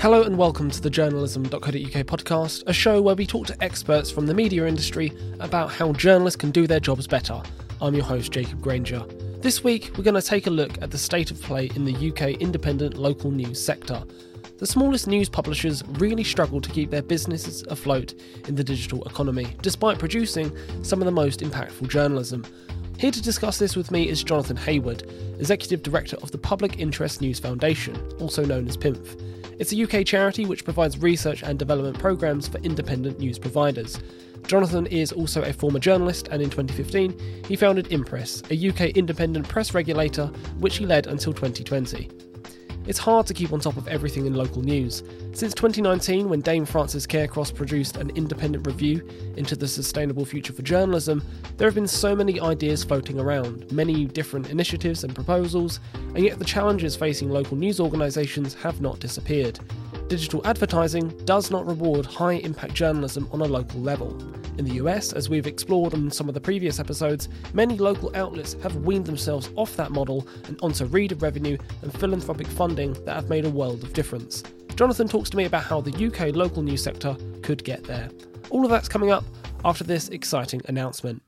Hello and welcome to the journalism.co.uk podcast, a show where we talk to experts from the media industry about how journalists can do their jobs better. I'm your host, Jacob Granger. This week, we're going to take a look at the state of play in the UK independent local news sector. The smallest news publishers really struggle to keep their businesses afloat in the digital economy, despite producing some of the most impactful journalism. Here to discuss this with me is Jonathan Heawood, Executive Director of the Public Interest News Foundation, also known as PINF. It's a UK charity which provides research and development programs for independent news providers. Jonathan is also a former journalist, and in 2015, he founded Impress, a UK independent press regulator, which he led until 2020. It's hard to keep on top of everything in local news. Since 2019, when Dame Frances Cairncross produced an independent review into the sustainable future for journalism, there have been so many ideas floating around, many different initiatives and proposals, and yet the challenges facing local news organisations have not disappeared. Digital advertising does not reward high impact journalism on a local level. In the US, as we've explored in some of the previous episodes, many local outlets have weaned themselves off that model and onto reader revenue and philanthropic funding that have made a world of difference. Jonathan talks to me about how the UK local news sector could get there. All of that's coming up after this exciting announcement.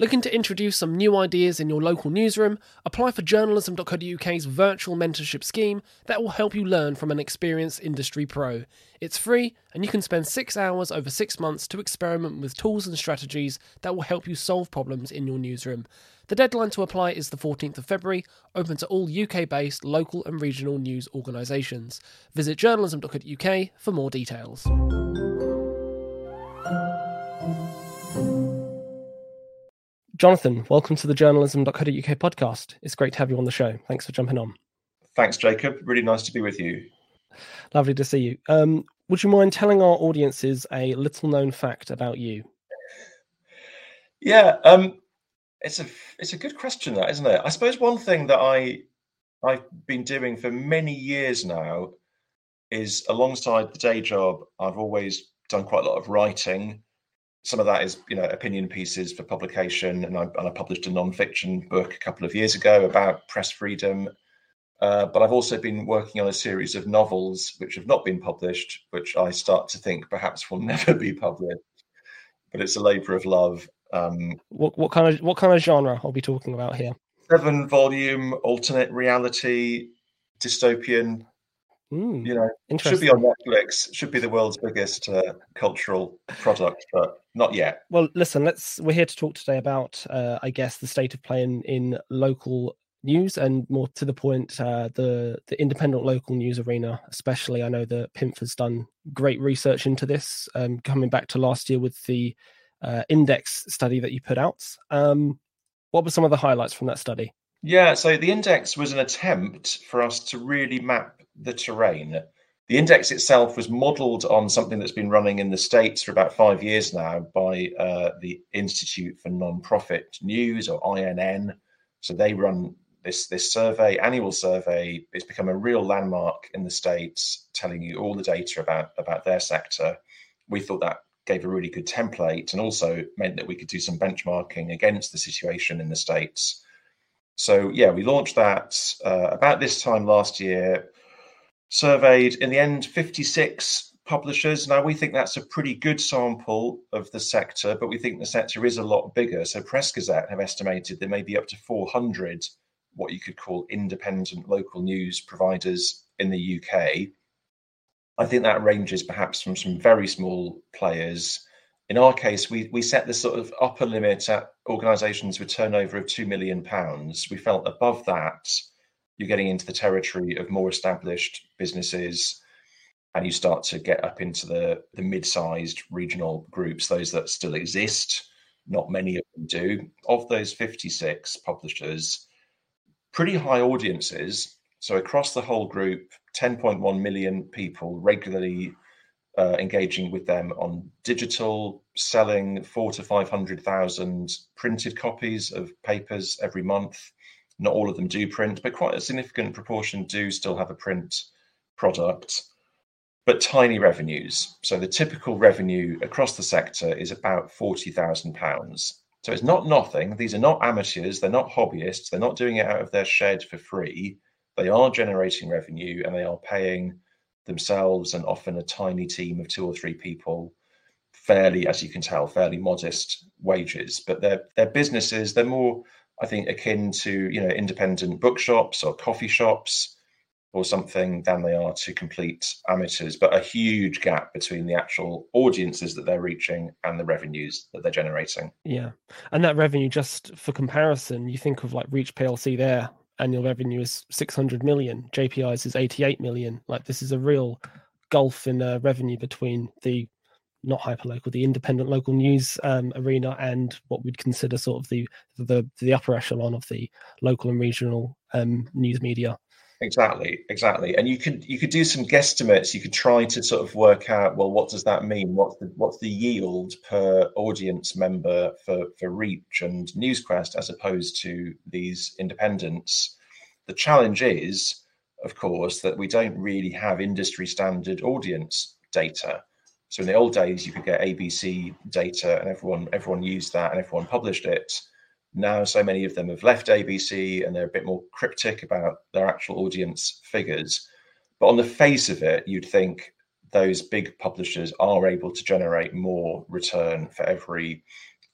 Looking to introduce some new ideas in your local newsroom? Apply for journalism.co.uk's virtual mentorship scheme that will help you learn from an experienced industry pro. It's free, and you can spend six hours over six months to experiment with tools and strategies that will help you solve problems in your newsroom. The deadline to apply is the 14th of February, open to all UK based local and regional news organisations. Visit journalism.co.uk for more details. Jonathan, welcome to the journalism.co.uk podcast. It's great to have you on the show. Thanks for jumping on. Thanks, Jacob. Really nice to be with you. Lovely to see you. Um, would you mind telling our audiences a little known fact about you? Yeah, um, it's a it's a good question, that isn't it? I suppose one thing that I I've been doing for many years now is alongside the day job, I've always done quite a lot of writing some of that is you know opinion pieces for publication and I, and I published a non-fiction book a couple of years ago about press freedom. Uh, but I've also been working on a series of novels which have not been published which I start to think perhaps will never be published. But it's a labor of love um, what, what kind of what kind of genre are we talking about here? seven volume alternate reality dystopian Mm, you know, should be on Netflix. Should be the world's biggest uh, cultural product, but not yet. Well, listen, let's. We're here to talk today about, uh, I guess, the state of play in, in local news, and more to the point, uh, the the independent local news arena. Especially, I know that PINF has done great research into this. Um, coming back to last year with the uh, index study that you put out. Um, what were some of the highlights from that study? Yeah, so the index was an attempt for us to really map the terrain. The index itself was modeled on something that's been running in the States for about five years now by uh, the Institute for Nonprofit News or INN. So they run this this survey, annual survey. It's become a real landmark in the States, telling you all the data about, about their sector. We thought that gave a really good template and also meant that we could do some benchmarking against the situation in the States. So, yeah, we launched that uh, about this time last year surveyed in the end 56 publishers. Now, we think that's a pretty good sample of the sector, but we think the sector is a lot bigger. So, Press Gazette have estimated there may be up to 400 what you could call independent local news providers in the UK. I think that ranges perhaps from some very small players. In our case, we, we set the sort of upper limit at organisations with turnover of £2 million. We felt above that, you're getting into the territory of more established businesses and you start to get up into the, the mid-sized regional groups, those that still exist. Not many of them do. Of those 56 publishers, pretty high audiences. So across the whole group, 10.1 million people regularly uh, engaging with them on digital, selling four to 500,000 printed copies of papers every month. Not all of them do print, but quite a significant proportion do still have a print product, but tiny revenues. So the typical revenue across the sector is about £40,000. So it's not nothing. These are not amateurs. They're not hobbyists. They're not doing it out of their shed for free. They are generating revenue and they are paying themselves and often a tiny team of two or three people fairly, as you can tell, fairly modest wages. But their their businesses, they're more, I think, akin to you know independent bookshops or coffee shops or something than they are to complete amateurs, but a huge gap between the actual audiences that they're reaching and the revenues that they're generating. Yeah. And that revenue, just for comparison, you think of like Reach PLC, their annual revenue is 600 million, JPI's is 88 million. Like, this is a real gulf in uh, revenue between the not hyperlocal, the independent local news um, arena, and what we'd consider sort of the the the upper echelon of the local and regional um, news media. Exactly, exactly. And you could you could do some guesstimates. You could try to sort of work out, well, what does that mean? What's the what's the yield per audience member for for Reach and Newsquest as opposed to these independents? The challenge is, of course, that we don't really have industry standard audience data. So in the old days, you could get ABC data, and everyone everyone used that, and everyone published it now so many of them have left ABC and they're a bit more cryptic about their actual audience figures. But on the face of it, you'd think those big publishers are able to generate more return for every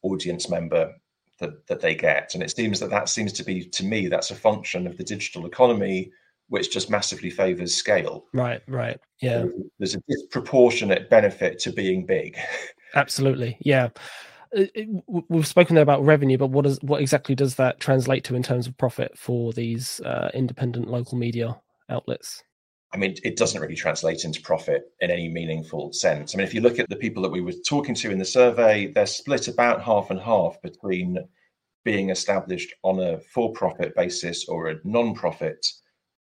audience member that, that they get. And it seems that that seems to be, to me, that's a function of the digital economy, which just massively favors scale. Right, right. Yeah. So there's a disproportionate benefit to being big. Absolutely. Yeah. Uh, we've spoken there about revenue, but what is what exactly does that translate to in terms of profit for these uh, independent local media outlets? I mean, it doesn't really translate into profit in any meaningful sense. I mean, if you look at the people that we were talking to in the survey, they're split about half and half between being established on a for-profit basis or a non-profit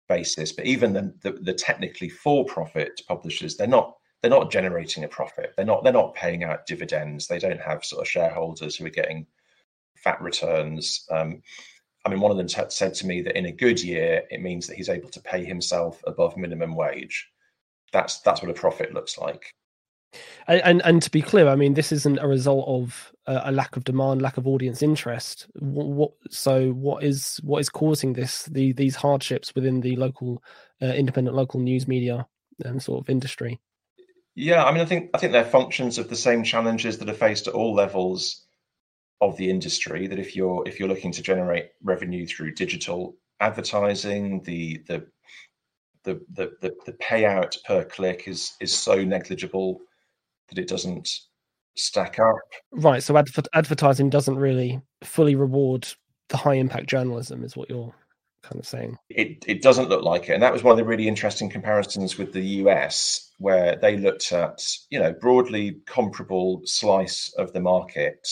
basis. But even the, the, the technically for-profit publishers, they're not they're not generating a profit. They're not they're not paying out dividends. They don't have sort of shareholders who are getting fat returns. Um, I mean, one of them t- said to me that in a good year, it means that he's able to pay himself above minimum wage. That's that's what a profit looks like. And and, and to be clear, I mean, this isn't a result of uh, a lack of demand, lack of audience interest. What, what, so what is what is causing this the these hardships within the local uh, independent local news media um, sort of industry? Yeah, I mean, I think I think they're functions of the same challenges that are faced at all levels of the industry. That if you're if you're looking to generate revenue through digital advertising, the the the the the, the payout per click is is so negligible that it doesn't stack up. Right. So adver- advertising doesn't really fully reward the high impact journalism, is what you're kind of thing. It it doesn't look like it, and that was one of the really interesting comparisons with the US, where they looked at you know broadly comparable slice of the market.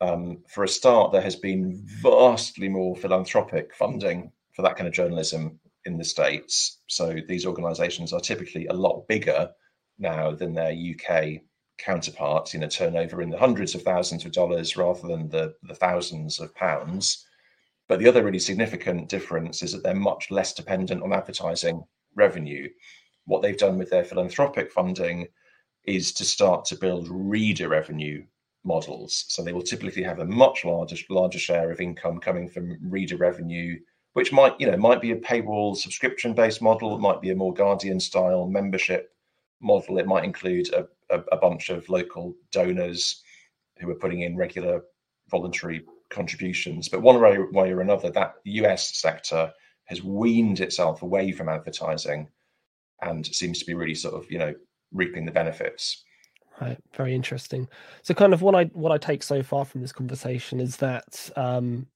Um, for a start, there has been vastly more philanthropic funding for that kind of journalism in the states. So these organisations are typically a lot bigger now than their UK counterparts. You know, turnover in the hundreds of thousands of dollars rather than the the thousands of pounds. But the other really significant difference is that they're much less dependent on advertising revenue. What they've done with their philanthropic funding is to start to build reader revenue models. So they will typically have a much larger larger share of income coming from reader revenue, which might you know might be a paywall subscription based model, it might be a more Guardian style membership model. It might include a, a, a bunch of local donors who are putting in regular voluntary contributions. But one way, or another, that US sector has weaned itself away from advertising and seems to be really sort of, you know, reaping the benefits. Right, very interesting. So, kind of what I what I take so far from this conversation is that um,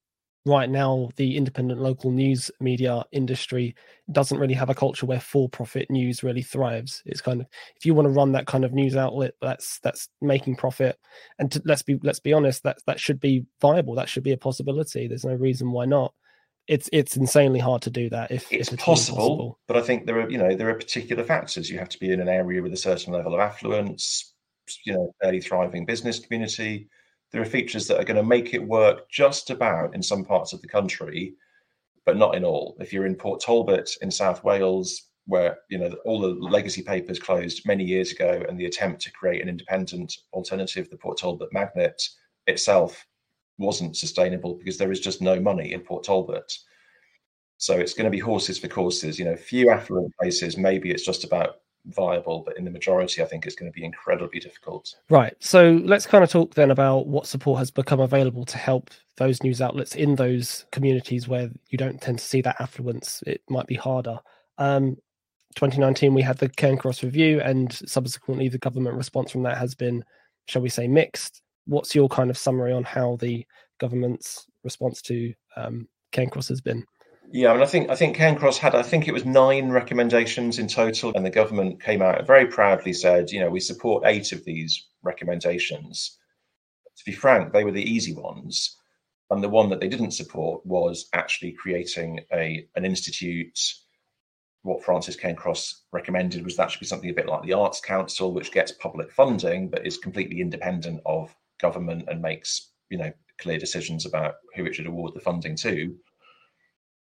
right now the independent local news media industry doesn't really have a culture where for-profit news really thrives. It's kind of if you want to run that kind of news outlet that's that's making profit and to, let's be let's be honest that that should be viable that should be a possibility. There's no reason why not. It's it's insanely hard to do that if it's, if it's possible, possible. but i think there are you know there are particular factors. You have to be in an area with a certain level of affluence you know fairly thriving business community there are features that are going to make it work just about in some parts of the country, but not in all. If you're in Port Talbot in South Wales, where you know all the legacy papers closed many years ago, and the attempt to create an independent alternative, the Port Talbot Magnet itself, wasn't sustainable because there is just no money in Port Talbot. So it's going to be horses for courses. You know, few affluent places, maybe it's just about viable, but in the majority, I think it's going to be incredibly difficult. Right. So let's kind of talk then about what support has become available to help those news outlets in those communities where you don't tend to see that affluence. It might be harder. Um, 2019, we had the Cairncross review, and subsequently, the government response from that has been, shall we say, mixed. What's your kind of summary on how the government's response to um, Cairncross has been? Yeah, I mean, I think I think Cairncross had I think it was nine recommendations in total, and the government came out and very proudly said, you know, we support eight of these recommendations. To be frank, they were the easy ones, and the one that they didn't support was actually creating a an institute. What Frances Cairncross recommended was that should be something a bit like the Arts Council, which gets public funding but is completely independent of government and makes you know clear decisions about who it should award the funding to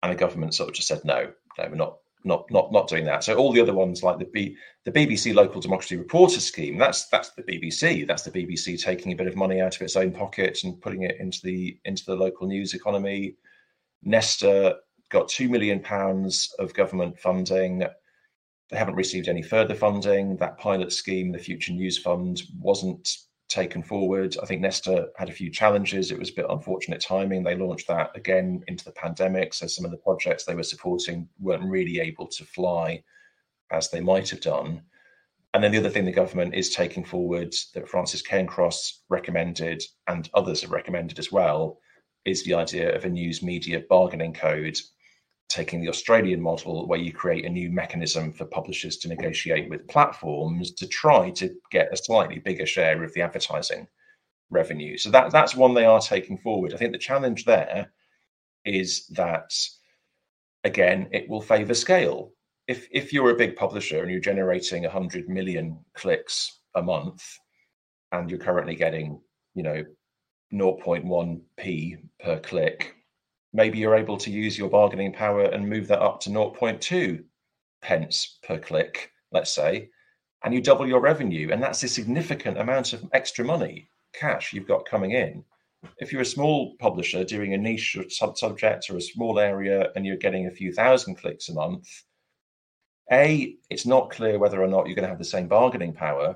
and the government sort of just said no, no, we're not not not not doing that. So all the other ones like the B, the BBC Local Democracy Reporter Scheme, that's that's the BBC. That's the BBC taking a bit of money out of its own pocket and putting it into the into the local news economy. Nesta got two million pounds of government funding. They haven't received any further funding. That pilot scheme, the Future News Fund, wasn't taken forward. I think Nesta had a few challenges. It was a bit unfortunate timing. They launched that again into the pandemic. So some of the projects they were supporting weren't really able to fly as they might have done. And then the other thing the government is taking forward that Frances Cairncross recommended and others have recommended as well is the idea of a news media bargaining code taking the Australian model where you create a new mechanism for publishers to negotiate with platforms to try to get a slightly bigger share of the advertising revenue. So that that's one they are taking forward. I think the challenge there is that again it will favor scale. If if you're a big publisher and you're generating 100 million clicks a month and you're currently getting, you know, 0.1p per click maybe you're able to use your bargaining power and move that up to 0.2 pence per click, let's say, and you double your revenue. And that's a significant amount of extra money, cash you've got coming in. If you're a small publisher doing a niche or sub subject or a small area and you're getting a few thousand clicks a month, A, it's not clear whether or not you're going to have the same bargaining power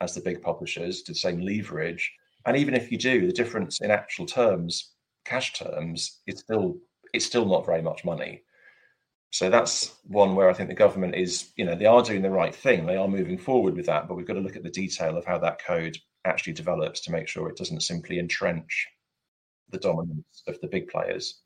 as the big publishers, the same leverage. And even if you do, the difference in actual terms cash terms, it's still it's still not very much money. So that's one where I think the government is, you know, they are doing the right thing. They are moving forward with that, but we've got to look at the detail of how that code actually develops to make sure it doesn't simply entrench the dominance of the big players.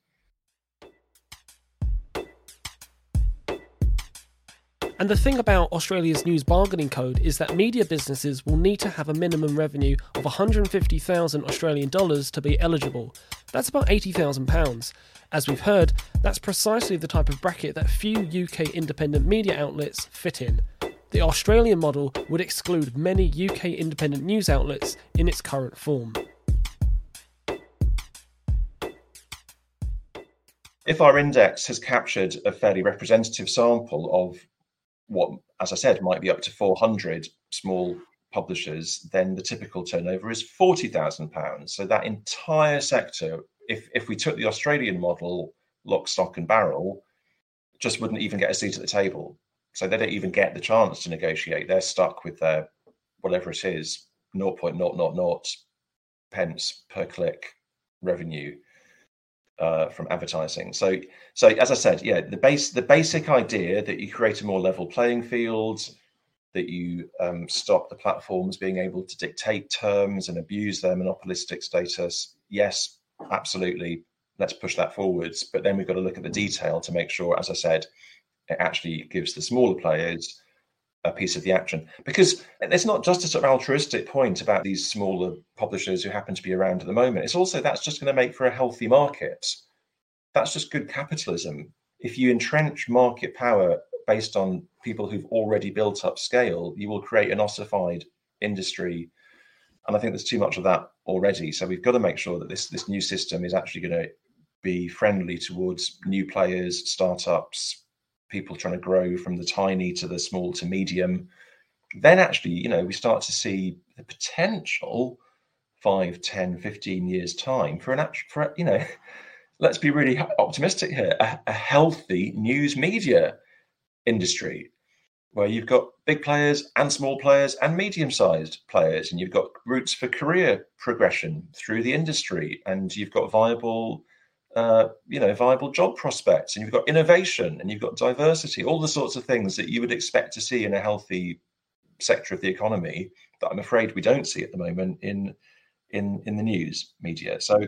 And the thing about Australia's news bargaining code is that media businesses will need to have a minimum revenue of 150,000 Australian dollars to be eligible. That's about 80,000 pounds. As we've heard, that's precisely the type of bracket that few UK independent media outlets fit in. The Australian model would exclude many UK independent news outlets in its current form. If our index has captured a fairly representative sample of what, as I said, might be up to 400 small publishers, then the typical turnover is £40,000. So that entire sector, if, if we took the Australian model, lock, stock, and barrel, just wouldn't even get a seat at the table. So they don't even get the chance to negotiate. They're stuck with their whatever it is, 0.000 pence per click revenue uh, from advertising. So, so as I said, yeah, the base, the basic idea that you create a more level playing field, that you um, stop the platforms being able to dictate terms and abuse their monopolistic status. Yes, absolutely. Let's push that forwards. But then we've got to look at the detail to make sure, as I said, it actually gives the smaller players a piece of the action. Because it's not just a sort of altruistic point about these smaller publishers who happen to be around at the moment. It's also that's just going to make for a healthy market. That's just good capitalism. If you entrench market power based on people who've already built up scale, you will create an ossified industry. And I think there's too much of that already. So we've got to make sure that this this new system is actually going to be friendly towards new players, startups, people trying to grow from the tiny to the small to medium, then actually, you know, we start to see the potential 5, 10, 15 years' time for an actual, for you know, let's be really optimistic here, a, a healthy news media industry where you've got big players and small players and medium-sized players, and you've got routes for career progression through the industry, and you've got viable, uh, you know, viable job prospects, and you've got innovation, and you've got diversity, all the sorts of things that you would expect to see in a healthy sector of the economy that I'm afraid we don't see at the moment in in in the news media. So,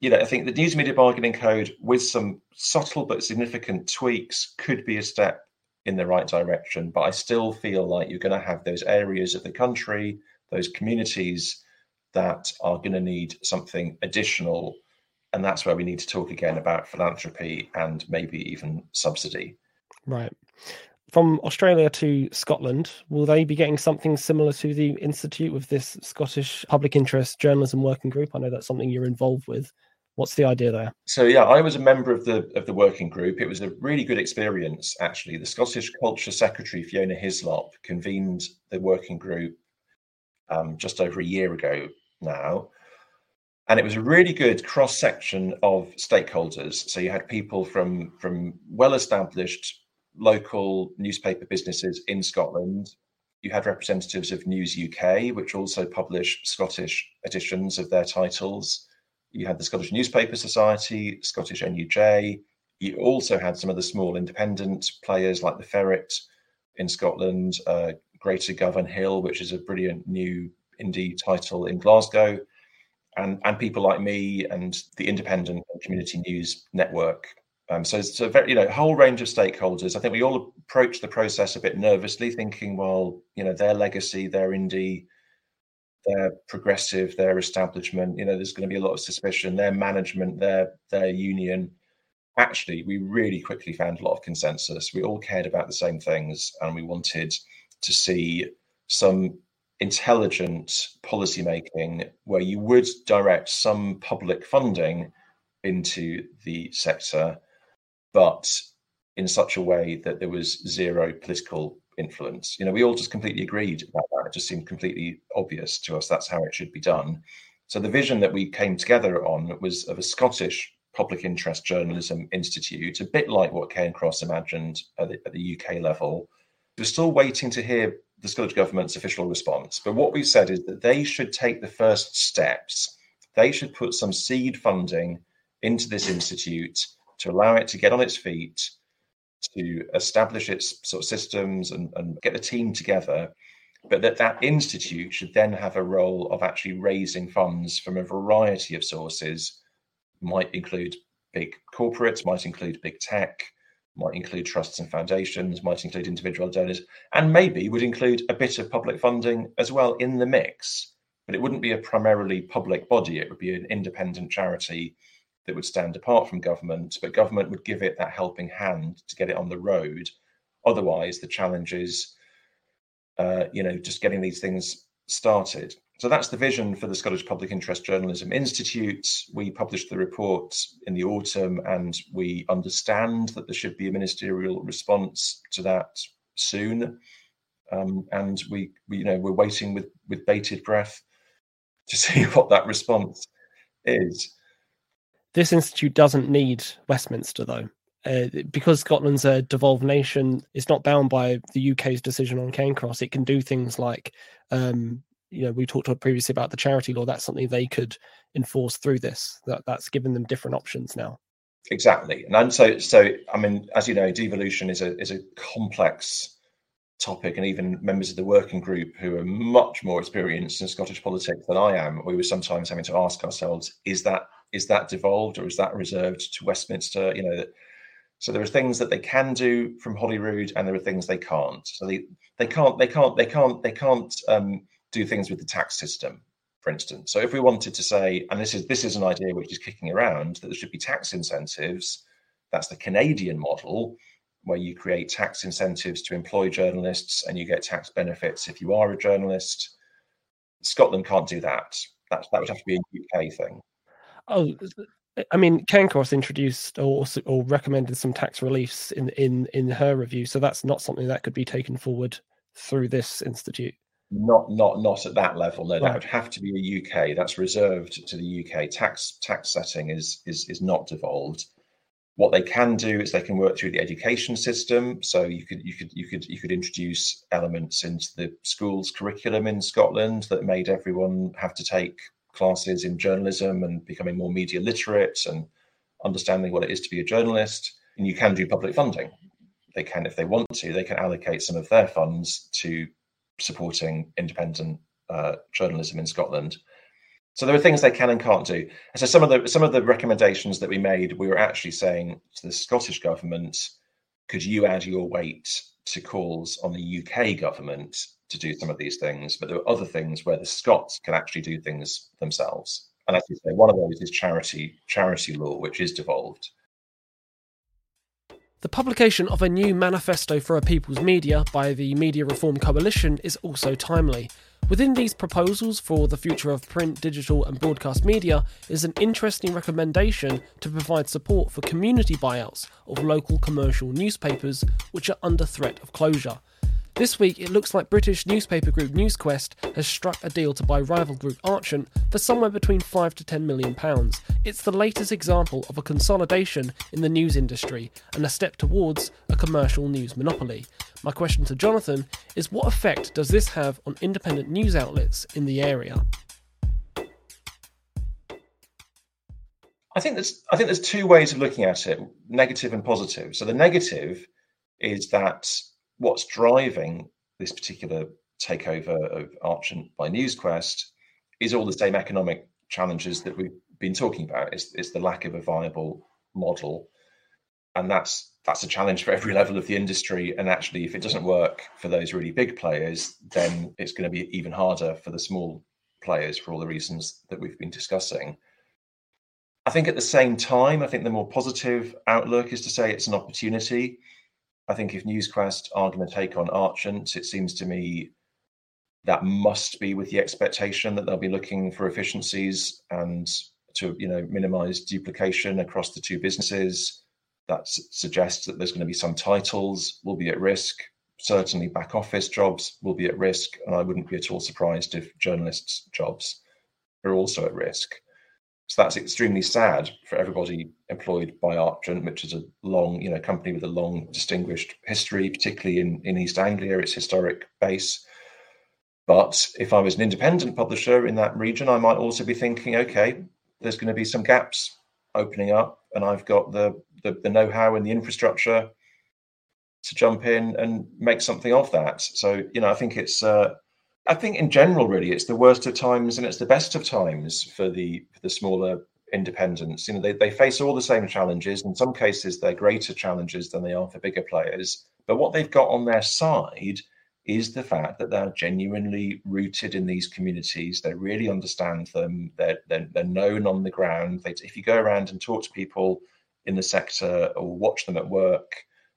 you know, I think the news media bargaining code, with some subtle but significant tweaks, could be a step in the right direction. But I still feel like you're going to have those areas of the country, those communities that are going to need something additional. And that's where we need to talk again about philanthropy and maybe even subsidy. Right. From Australia to Scotland, will they be getting something similar to the Institute with this Scottish Public Interest Journalism Working Group? I know that's something you're involved with. What's the idea there? So yeah, I was a member of the of the working group. It was a really good experience actually. The Scottish Culture Secretary Fiona Hyslop convened the working group um, just over a year ago now, and it was a really good cross section of stakeholders. So you had people from from well established local newspaper businesses in Scotland. You had representatives of News UK, which also publish Scottish editions of their titles you had the Scottish Newspaper Society, Scottish NUJ. You also had some of the small independent players like the Ferret in Scotland, uh, Greater Govanhill, which is a brilliant new indie title in Glasgow, and and people like me and the Independent Community News Network. Um, so it's a very you know whole range of stakeholders. I think we all approach the process a bit nervously, thinking, well, you know, their legacy, their indie their progressive, their establishment. You know, there's going to be a lot of suspicion. Their management, their their union. Actually, we really quickly found a lot of consensus. We all cared about the same things, and we wanted to see some intelligent policy making where you would direct some public funding into the sector, but in such a way that there was zero political influence. You know, we all just completely agreed about that. It just seemed completely obvious to us that's how it should be done. So the vision that we came together on was of a Scottish public interest journalism institute, a bit like what Cairncross imagined at the, at the UK level. We're still waiting to hear the Scottish government's official response. But what we've said is that they should take the first steps. They should put some seed funding into this institute to allow it to get on its feet to establish its sort of systems and, and get the team together but that that institute should then have a role of actually raising funds from a variety of sources might include big corporates might include big tech might include trusts and foundations might include individual donors and maybe would include a bit of public funding as well in the mix but it wouldn't be a primarily public body it would be an independent charity that would stand apart from government, but government would give it that helping hand to get it on the road. Otherwise, the challenge is, uh, you know, just getting these things started. So that's the vision for the Scottish Public Interest Journalism Institute. We published the report in the autumn, and we understand that there should be a ministerial response to that soon. Um, and we, we, you know, we're waiting with with bated breath to see what that response is. This institute doesn't need Westminster, though. Uh, because Scotland's a devolved nation, it's not bound by the UK's decision on Cairncross. It can do things like, um, you know, we talked previously about the charity law. That's something they could enforce through this. That that's given them different options now. Exactly, and so so I mean, as you know, devolution is a is a complex topic, and even members of the working group who are much more experienced in Scottish politics than I am, we were sometimes having to ask ourselves: Is that is that devolved or is that reserved to Westminster? You know, so there are things that they can do from Holyrood, and there are things they can't. So they they can't they can't they can't they can't um, do things with the tax system, for instance. So if we wanted to say, and this is this is an idea which is kicking around, that there should be tax incentives. That's the Canadian model, where you create tax incentives to employ journalists, and you get tax benefits if you are a journalist. Scotland can't do that. That that would have to be a UK thing. Oh, I mean, Cairncross introduced or or recommended some tax reliefs in in in her review, so that's not something that could be taken forward through this institute. Not not not at that level. No, right. that would have to be a UK. That's reserved to the UK. Tax tax setting is is is not devolved. What they can do is they can work through the education system. So you could you could you could you could introduce elements into the schools curriculum in Scotland that made everyone have to take classes in journalism and becoming more media literate and understanding what it is to be a journalist. And you can do public funding. They can, if they want to, they can allocate some of their funds to supporting independent uh, journalism in Scotland. So there are things they can and can't do. And so some of the some of the recommendations that we made, we were actually saying to the Scottish government, could you add your weight to calls on the UK government to do some of these things? But there are other things where the Scots can actually do things themselves. And as you say, one of those is charity charity law, which is devolved. The publication of a new manifesto for a people's media by the Media Reform Coalition is also timely. Within these proposals for the future of print, digital, and broadcast media is an interesting recommendation to provide support for community buyouts of local commercial newspapers which are under threat of closure. This week, it looks like British newspaper group NewsQuest has struck a deal to buy rival group Archant for somewhere between 5 to 10 million pounds. It's the latest example of a consolidation in the news industry and a step towards a commercial news monopoly. My question to Jonathan is what effect does this have on independent news outlets in the area? I think there's I think there's two ways of looking at it, negative and positive. So the negative is that what's driving this particular takeover of Archant by NewsQuest is all the same economic challenges that we've been talking about. It's, it's the lack of a viable model, and that's that's a challenge for every level of the industry. And actually, if it doesn't work for those really big players, then it's going to be even harder for the small players for all the reasons that we've been discussing. I think at the same time, I think the more positive outlook is to say it's an opportunity I think if NewsQuest are going to take on Archant, it seems to me that must be with the expectation that they'll be looking for efficiencies and to you know minimize duplication across the two businesses. That suggests that there's going to be some titles will be at risk. Certainly, back office jobs will be at risk, and I wouldn't be at all surprised if journalists' jobs are also at risk. So that's extremely sad for everybody employed by Archant, which is a long, you know, company with a long, distinguished history, particularly in, in East Anglia, its historic base. But if I was an independent publisher in that region, I might also be thinking, okay, there's going to be some gaps opening up, and I've got the the, the know-how and the infrastructure to jump in and make something of that. So, you know, I think it's uh, I think in general, really, it's the worst of times and it's the best of times for the for the smaller independents. You know, they, they face all the same challenges. In some cases, they're greater challenges than they are for bigger players. But what they've got on their side is the fact that they're genuinely rooted in these communities. They really understand them. They're, they're, they're known on the ground. They, if you go around and talk to people in the sector or watch them at work,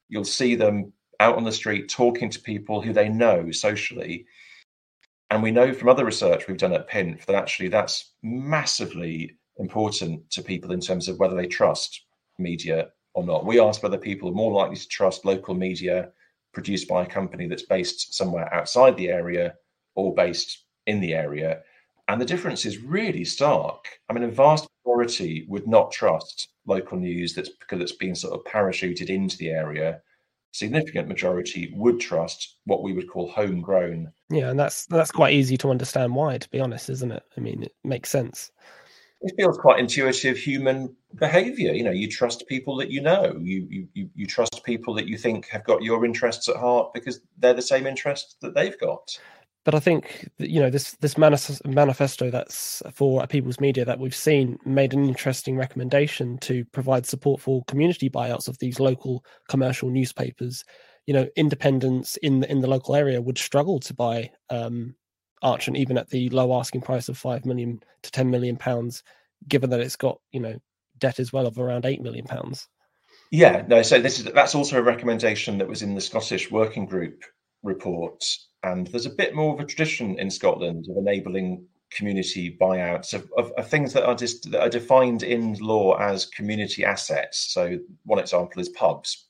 you'll see them out on the street talking to people who they know socially and we know from other research we've done at PINF that actually that's massively important to people in terms of whether they trust media or not. We asked whether people are more likely to trust local media produced by a company that's based somewhere outside the area or based in the area. And the difference is really stark. I mean, a vast majority would not trust local news that's because it's been sort of parachuted into the area significant majority would trust what we would call homegrown. Yeah, and that's that's quite easy to understand why, to be honest, isn't it? I mean, it makes sense. It feels quite intuitive human behavior. You know, you trust people that you know. You you you trust people that you think have got your interests at heart because they're the same interests that they've got but I think you know this this manifesto that's for a people's media that we've seen made an interesting recommendation to provide support for community buyouts of these local commercial newspapers. You know, independents in the, in the local area would struggle to buy um, Archant even at the low asking price of five million to ten million pounds, given that it's got you know debt as well of around eight million pounds. Yeah, no. So this is that's also a recommendation that was in the Scottish Working Group report and there's a bit more of a tradition in Scotland of enabling community buyouts of, of, of, things that are just that are defined in law as community assets. So one example is pubs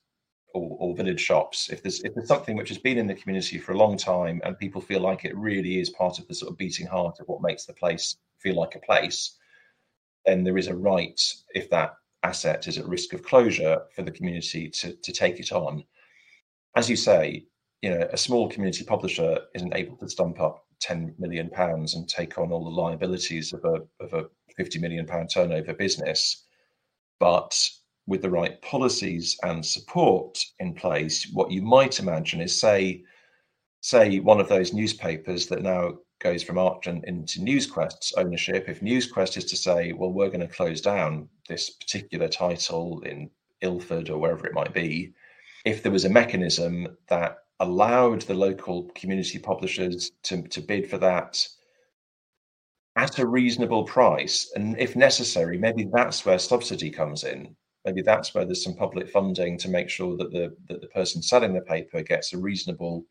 or, or, village shops, if there's if there's something which has been in the community for a long time and people feel like it really is part of the sort of beating heart of what makes the place feel like a place, then there is a right, if that asset is at risk of closure, for the community to to take it on. As you say, you know, a small community publisher isn't able to stump up 10 million pounds and take on all the liabilities of a of a 50 million pound turnover business. But with the right policies and support in place, what you might imagine is say, say one of those newspapers that now goes from Archant into NewsQuest's ownership. If NewsQuest is to say, well, we're going to close down this particular title in Ilford or wherever it might be, if there was a mechanism that allowed the local community publishers to, to bid for that at a reasonable price, and if necessary, maybe that's where subsidy comes in maybe that's where there's some public funding to make sure that the that the person selling the paper gets a reasonable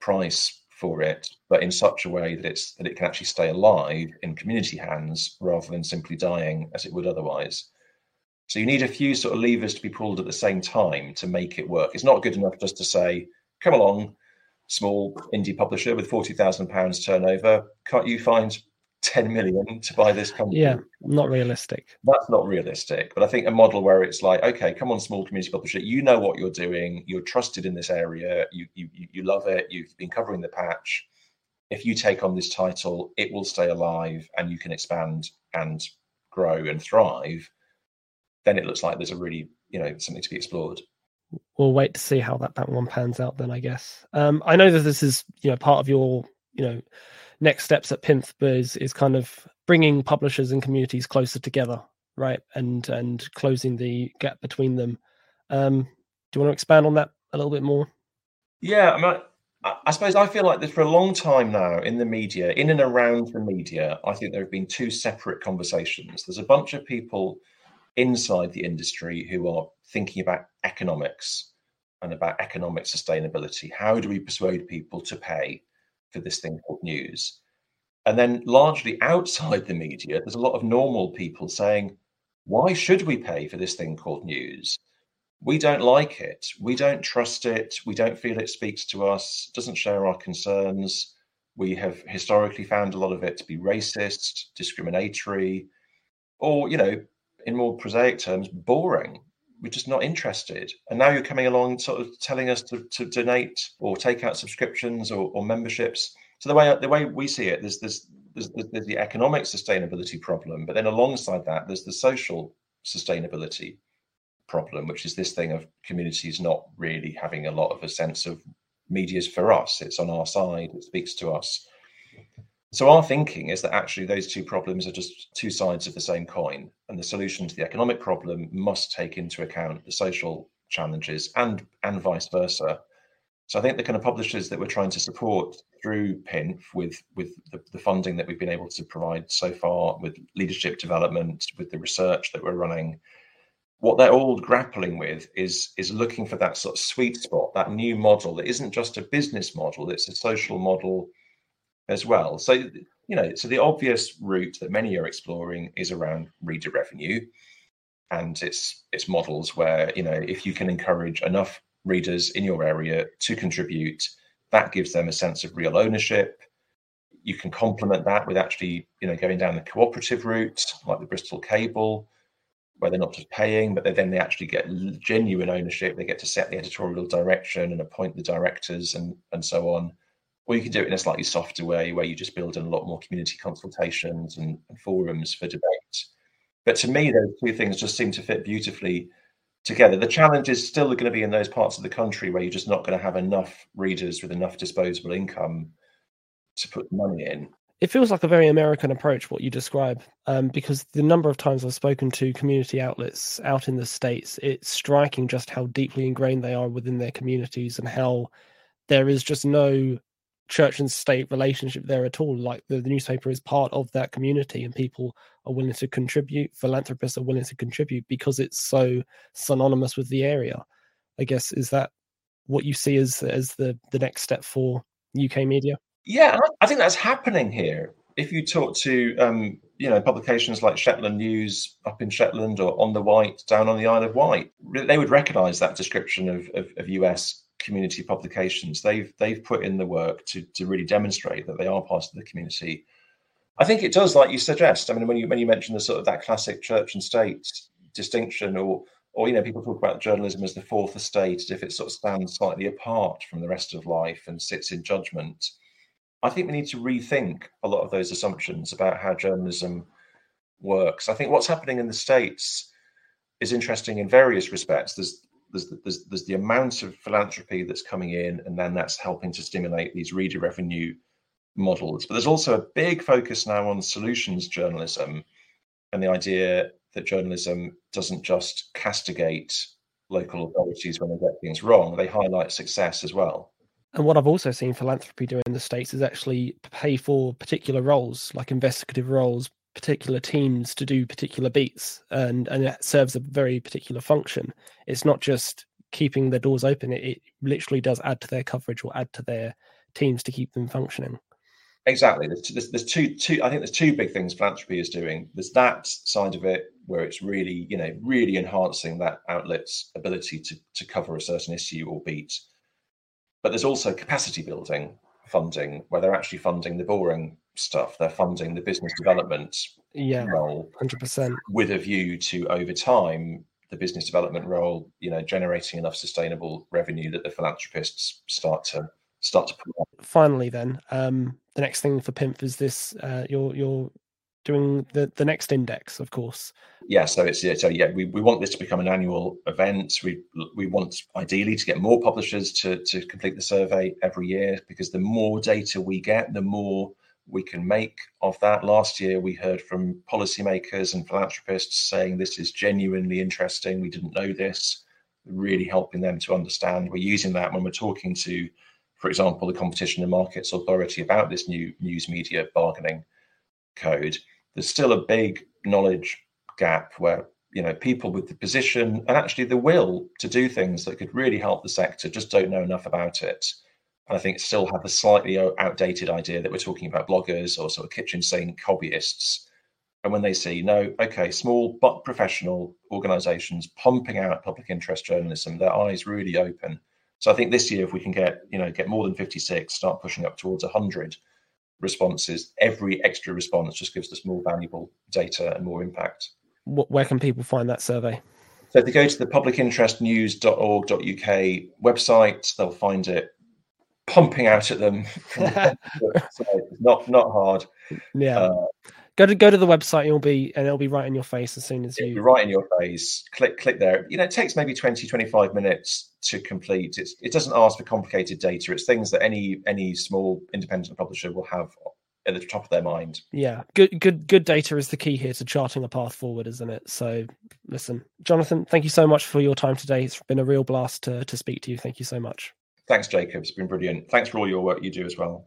price for it, but in such a way that it's that it can actually stay alive in community hands rather than simply dying as it would otherwise. So you need a few sort of levers to be pulled at the same time to make it work. It's not good enough just to say, "Come along, small indie publisher with forty thousand pounds turnover, can't you find 10 million to buy this company. Yeah, not realistic. That's not realistic. But I think a model where it's like, okay, come on, small community publisher, you know what you're doing, you're trusted in this area, you you you love it, you've been covering the patch. If you take on this title, it will stay alive and you can expand and grow and thrive. Then it looks like there's a really, you know, something to be explored we'll wait to see how that, that one pans out then i guess um, i know that this is you know part of your you know next steps at PINF is is kind of bringing publishers and communities closer together, right, and and closing the gap between them. Um, do you want to expand on that a little bit more? Yeah, I, mean, I suppose I feel like this for a long time now in the media, in and around the media. I think there have been two separate conversations. There's a bunch of people inside the industry who are thinking about economics and about economic sustainability. How do we persuade people to pay? for this thing called news. And then, largely outside the media, there's a lot of normal people saying, why should we pay for this thing called news? We don't like it. We don't trust it. We don't feel it speaks to us, doesn't share our concerns. We have historically found a lot of it to be racist, discriminatory, or, you know, in more prosaic terms, boring. We're just not interested. And now you're coming along, sort of telling us to, to donate or take out subscriptions or, or memberships. So the way the way we see it, there's this there's, there's the economic sustainability problem, but then alongside that, there's the social sustainability problem, which is this thing of communities not really having a lot of a sense of media's for us. It's on our side. It speaks to us. So our thinking is that actually those two problems are just two sides of the same coin, and the solution to the economic problem must take into account the social challenges and and vice versa. So I think the kind of publishers that we're trying to support through PINF with with the, the funding that we've been able to provide so far, with leadership development, with the research that we're running, what they're all grappling with is is looking for that sort of sweet spot, that new model that isn't just a business model, it's a social model as well. So, you know, so the obvious route that many are exploring is around reader revenue. And it's it's models where, you know, if you can encourage enough readers in your area to contribute, that gives them a sense of real ownership. You can complement that with actually, you know, going down the cooperative route, like the Bristol Cable, where they're not just paying, but then they actually get genuine ownership. They get to set the editorial direction and appoint the directors and and so on or you can do it in a slightly softer way where you just build in a lot more community consultations and, and forums for debate. But to me, those two things just seem to fit beautifully together. The challenge is still going to be in those parts of the country where you're just not going to have enough readers with enough disposable income to put money in. It feels like a very American approach, what you describe, um, because the number of times I've spoken to community outlets out in the States, it's striking just how deeply ingrained they are within their communities and how there is just no church and state relationship there at all. Like the, the, newspaper is part of that community, and people are willing to contribute. Philanthropists are willing to contribute because it's so synonymous with the area. I guess is that what you see as as the the next step for UK media? Yeah, I think that's happening here. if you talk to um, you know publications like Shetland News up in Shetland or On the Wight down on the Isle of Wight, they would recognise that description of, of, of, US community publications. They've they've put in the work to to really demonstrate that they are part of the community. I think it does, like you suggest. I mean, when you when you mention the sort of that classic church and state distinction, or or you know, people talk about journalism as the fourth estate, as if it sort of stands slightly apart from the rest of life and sits in judgment. I think we need to rethink a lot of those assumptions about how journalism works. I think what's happening in the states is interesting in various respects. There's there's there's, there's the amount of philanthropy that's coming in, and then that's helping to stimulate these reader revenue models. But there's also a big focus now on solutions journalism and the idea that journalism doesn't just castigate local authorities when they get things wrong, they highlight success as well. And what I've also seen philanthropy do in the States is actually pay for particular roles, like investigative roles, particular teams to do particular beats, and, and it serves a very particular function. It's not just keeping the doors open, it, it literally does add to their coverage or add to their teams to keep them functioning. Exactly. There's, there's, there's, two, two. I think there's two big things philanthropy is doing. There's that side of it where it's really, you know, really enhancing that outlet's ability to to cover a certain issue or beat. But there's also capacity building funding where they're actually funding the boring stuff. They're funding the business development yeah, role, hundred percent, with a view to over time the business development role, you know, generating enough sustainable revenue that the philanthropists start to start to pull up. Finally, then, um, the next thing for PINF is this: uh, you're you're doing the the next index, of course. Yeah, so it's yeah, so yeah, we, we want this to become an annual event. We we want ideally to get more publishers to to complete the survey every year because the more data we get, the more we can make of that. Last year, we heard from policymakers and philanthropists saying this is genuinely interesting. We didn't know this, really helping them to understand. We're using that when we're talking to, for example, the Competition and Markets Authority about this new news media bargaining code. There's still a big knowledge gap where you know people with the position and actually the will to do things that could really help the sector just don't know enough about it and I think still have a slightly outdated idea that we're talking about bloggers or sort of kitchen sink hobbyists. And when they see, no, okay, small but professional organizations pumping out public interest journalism, their eyes really open. So I think this year, if we can get, you know, get more than 56, start pushing up towards 100 responses, every extra response just gives us more valuable data and more impact. Where can people find that survey? So if they go to the publicinterestnews.org.uk website, they'll find it pumping out at them. so not not hard. Yeah. Uh, go to go to the website. You'll be and it'll be right in your face as soon as you. Right in your face. Click click there. You know, it takes maybe 20, 25 minutes to complete. It's, it doesn't ask for complicated data. It's things that any any small independent publisher will have at the top of their mind. Yeah, good, good, good data is the key here to charting a path forward, isn't it? So, listen, Jonathan, thank you so much for your time today. It's been a real blast to to speak to you. Thank you so much. Thanks, Jacob. It's been brilliant. Thanks for all your work you do as well.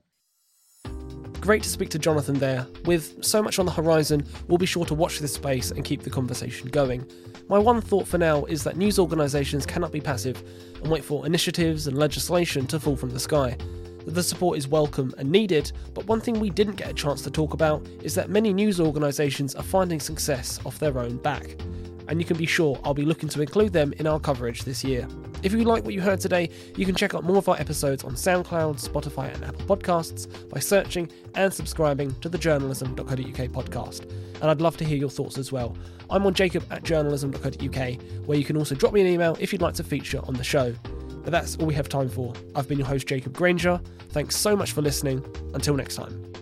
Great to speak to Jonathan there. With so much on the horizon, we'll be sure to watch this space and keep the conversation going. My one thought for now is that news organisations cannot be passive and wait for initiatives and legislation to fall from the sky. The support is welcome and needed, but one thing we didn't get a chance to talk about is that many news organisations are finding success off their own back and you can be sure I'll be looking to include them in our coverage this year. If you like what you heard today, you can check out more of our episodes on SoundCloud, Spotify, and Apple Podcasts by searching and subscribing to the journalism.co.uk podcast. And I'd love to hear your thoughts as well. I'm on jacob at journalism.co.uk, where you can also drop me an email if you'd like to feature on the show. But that's all we have time for. I've been your host, Jacob Granger. Thanks so much for listening. Until next time.